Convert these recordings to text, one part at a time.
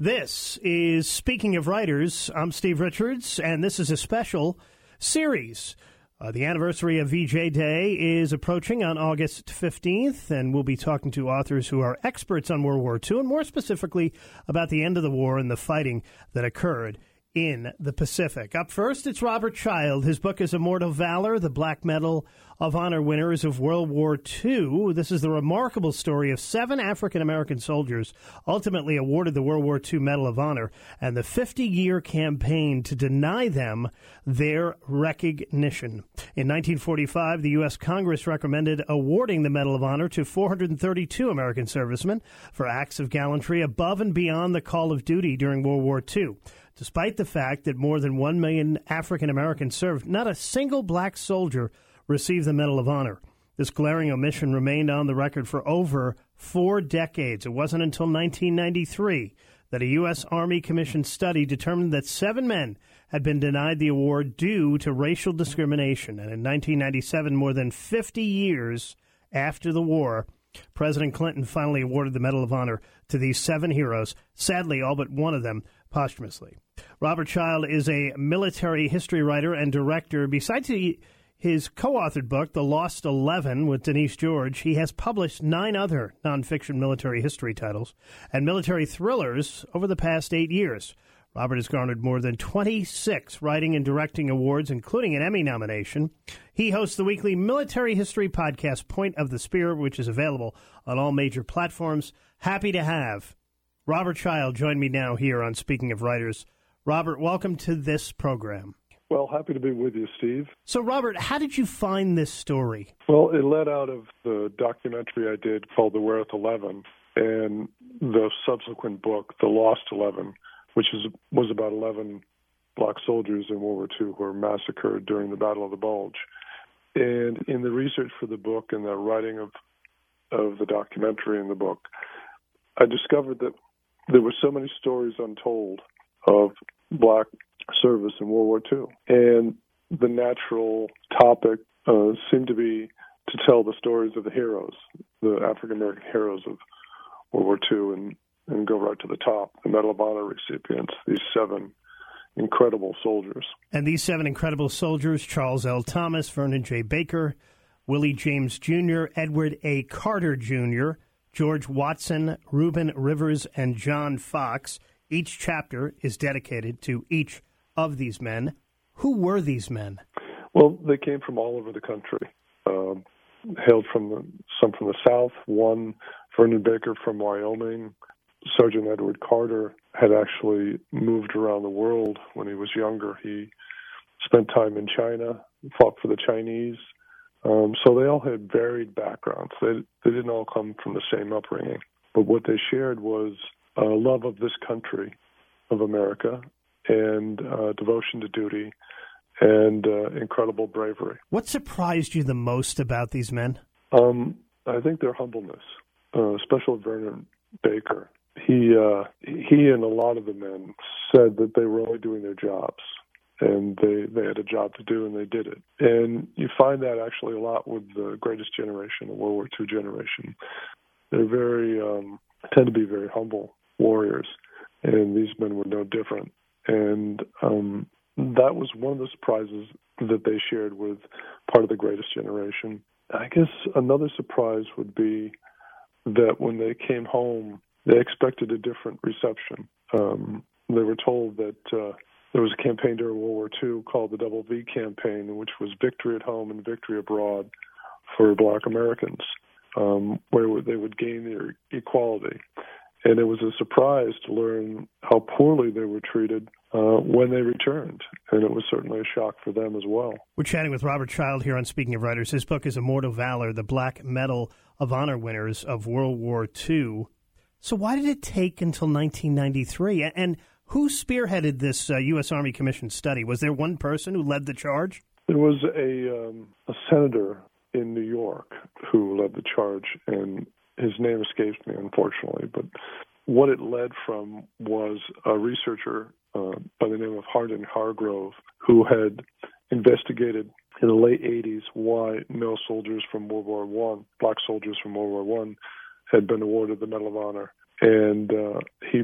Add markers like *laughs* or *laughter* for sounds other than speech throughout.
This is Speaking of Writers. I'm Steve Richards, and this is a special series. Uh, the anniversary of VJ Day is approaching on August 15th, and we'll be talking to authors who are experts on World War II, and more specifically about the end of the war and the fighting that occurred in the Pacific. Up first, it's Robert Child. His book is Immortal Valor, the Black Medal of Honor winners of World War II. This is the remarkable story of seven African American soldiers ultimately awarded the World War II Medal of Honor and the 50 year campaign to deny them their recognition. In 1945, the U.S. Congress recommended awarding the Medal of Honor to 432 American servicemen for acts of gallantry above and beyond the call of duty during World War II. Despite the fact that more than 1 million African Americans served, not a single black soldier received the Medal of Honor. This glaring omission remained on the record for over four decades. It wasn't until 1993 that a U.S. Army Commission study determined that seven men had been denied the award due to racial discrimination. And in 1997, more than 50 years after the war, President Clinton finally awarded the Medal of Honor to these seven heroes, sadly, all but one of them posthumously. Robert Child is a military history writer and director. Besides his co authored book, The Lost Eleven, with Denise George, he has published nine other nonfiction military history titles and military thrillers over the past eight years. Robert has garnered more than 26 writing and directing awards, including an Emmy nomination. He hosts the weekly military history podcast, Point of the Spear, which is available on all major platforms. Happy to have Robert Child join me now here on Speaking of Writers. Robert, welcome to this program. Well, happy to be with you, Steve. So, Robert, how did you find this story? Well, it led out of the documentary I did called The Wereth Eleven and the subsequent book, The Lost Eleven, which is, was about 11 black soldiers in World War II who were massacred during the Battle of the Bulge. And in the research for the book and the writing of of the documentary in the book, I discovered that there were so many stories untold of black service in World War II. And the natural topic uh, seemed to be to tell the stories of the heroes, the African American heroes of World War II, and, and go right to the top, the Medal of Honor recipients, these seven incredible soldiers. And these seven incredible soldiers Charles L. Thomas, Vernon J. Baker, Willie James Jr., Edward A. Carter Jr., George Watson, Reuben Rivers, and John Fox. Each chapter is dedicated to each of these men. Who were these men? Well, they came from all over the country. Um, hailed from the, some from the South. One, Vernon Baker from Wyoming. Sergeant Edward Carter had actually moved around the world when he was younger. He spent time in China, fought for the Chinese. Um, so they all had varied backgrounds. They, they didn't all come from the same upbringing. But what they shared was a love of this country, of America, and uh, devotion to duty and uh, incredible bravery. What surprised you the most about these men? Um, I think their humbleness, uh, especially Vernon Baker. He uh, he and a lot of the men said that they were only doing their jobs and they they had a job to do and they did it. And you find that actually a lot with the greatest generation, the World War II generation. They're very um, tend to be very humble warriors, and these men were no different and um, that was one of the surprises that they shared with part of the greatest generation. I guess another surprise would be that when they came home, they expected a different reception. Um, they were told that uh, there was a campaign during World War II called the Double V campaign, which was victory at home and victory abroad for Black Americans, um, where they would gain their equality. And it was a surprise to learn how poorly they were treated uh, when they returned. And it was certainly a shock for them as well. We're chatting with Robert Child here on Speaking of Writers. His book is Immortal Valor, the Black Medal of Honor winners of World War II. So, why did it take until 1993? And who spearheaded this uh, U.S. Army Commission study? Was there one person who led the charge? There was a, um, a senator in New York who led the charge, and his name escapes me, unfortunately. But what it led from was a researcher uh, by the name of Hardin Hargrove, who had investigated in the late 80s why male soldiers from World War One, black soldiers from World War One, had been awarded the Medal of Honor, and uh, he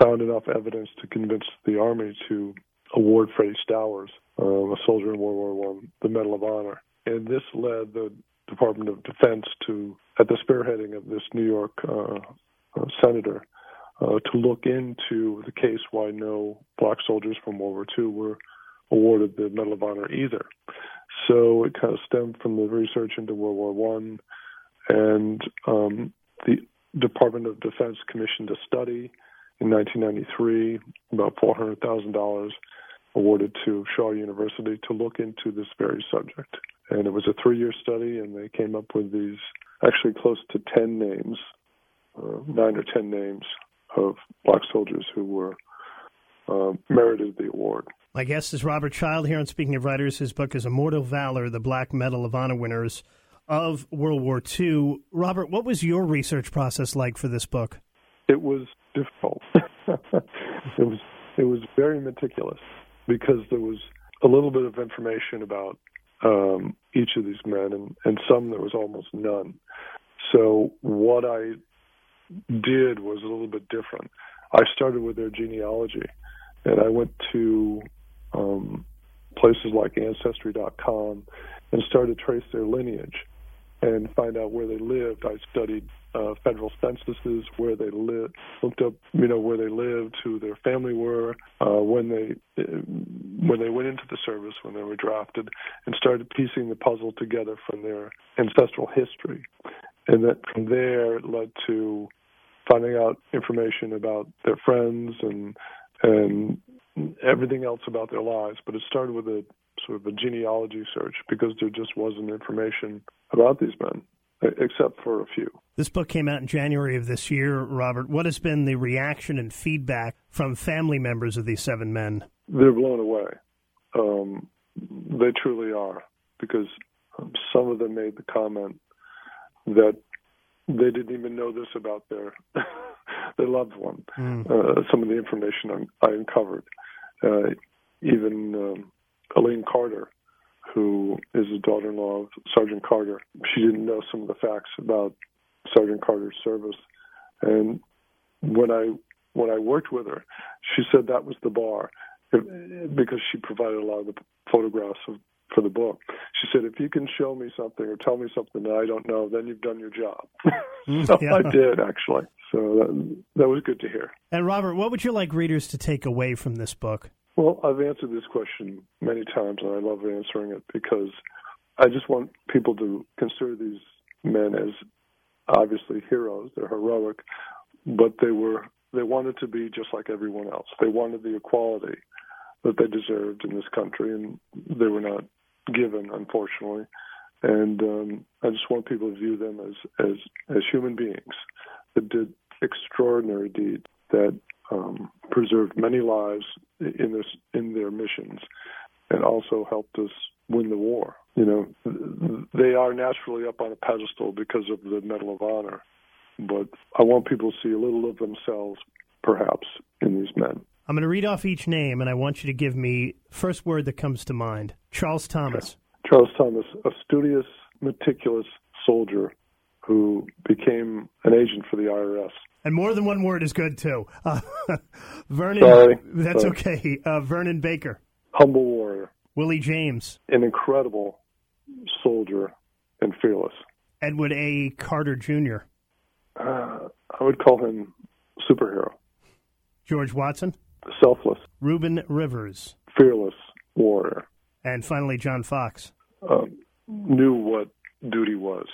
found enough evidence to convince the Army to award Freddie Stowers, um, a soldier in World War One, the Medal of Honor. And this led the Department of Defense to, at the spearheading of this New York uh, uh, senator, uh, to look into the case why no black soldiers from World War II were awarded the Medal of Honor either. So it kind of stemmed from the research into World War One, and um, the Department of Defense commissioned a study in 1993, about $400,000 awarded to Shaw University to look into this very subject. And it was a three year study, and they came up with these actually close to 10 names, uh, nine or 10 names of black soldiers who were uh, merited the award. My guest is Robert Child here on Speaking of Writers. His book is Immortal Valor, the Black Medal of Honor winners of World War II. Robert, what was your research process like for this book? It was difficult. *laughs* it was it was very meticulous because there was a little bit of information about um, each of these men, and, and some there was almost none. So what I did was a little bit different. I started with their genealogy, and I went to um, places like Ancestry.com and started to trace their lineage and find out where they lived. I studied uh, federal censuses, where they lived, looked up, you know, where they lived, who their family were, uh, when they when they went into the service, when they were drafted, and started piecing the puzzle together from their ancestral history. And that from there it led to finding out information about their friends and and everything else about their lives. But it started with a sort of a genealogy search because there just wasn't information about these men, except for a few. This book came out in January of this year, Robert. What has been the reaction and feedback from family members of these seven men? They're blown away. Um, they truly are, because some of them made the comment that they didn't even know this about their *laughs* their loved one. Mm. Uh, some of the information I uncovered, uh, even um, Elaine Carter, who is the daughter-in-law of Sergeant Carter, she didn't know some of the facts about Sergeant Carter's service, and when I when I worked with her, she said that was the bar because she provided a lot of the photographs of for the book. She said, "If you can show me something or tell me something that I don't know, then you've done your job." *laughs* so mm, yeah. I did actually. So that, that was good to hear. And Robert, what would you like readers to take away from this book? Well, I've answered this question many times, and I love answering it because I just want people to consider these men as obviously heroes. They're heroic, but they were they wanted to be just like everyone else. They wanted the equality that they deserved in this country, and they were not given, unfortunately. And um, I just want people to view them as as as human beings that did extraordinary deeds that um, preserved many lives in this in their missions, and also helped us win the war. You know, they are naturally up on a pedestal because of the Medal of Honor, but I want people to see a little of themselves, perhaps, in these men. I'm going to read off each name, and I want you to give me first word that comes to mind. Charles Thomas. Okay. Charles Thomas, a studious, meticulous soldier who became an agent for the IRS. And more than one word is good too. Uh, *laughs* Vernon. Sorry, that's sorry. okay. Uh, Vernon Baker. Humble warrior. Willie James. An incredible soldier and fearless. Edward A. Carter Jr. Uh, I would call him superhero. George Watson. Selfless. Reuben Rivers. Fearless warrior. And finally, John Fox. Um, knew what duty was,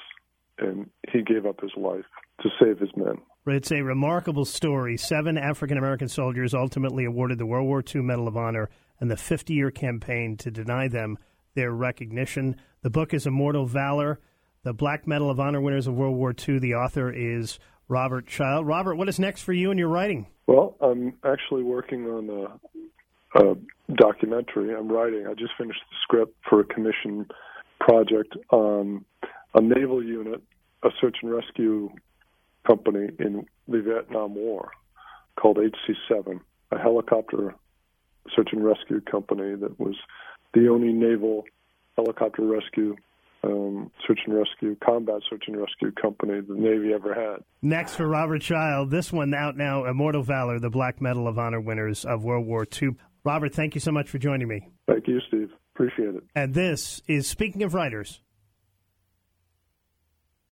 and he gave up his life to save his men. It's a remarkable story. Seven African American soldiers ultimately awarded the World War II Medal of Honor and the 50 year campaign to deny them their recognition. The book is Immortal Valor, the Black Medal of Honor winners of World War II. The author is Robert Child. Robert, what is next for you in your writing? Well, I'm actually working on a, a documentary. I'm writing. I just finished the script for a commission project on a naval unit, a search and rescue company in the Vietnam War called HC7, a helicopter search and rescue company that was the only naval helicopter rescue um, search and rescue, combat search and rescue company the Navy ever had. Next for Robert Child, this one out now, Immortal Valor, the Black Medal of Honor winners of World War II. Robert, thank you so much for joining me. Thank you, Steve. Appreciate it. And this is Speaking of Writers.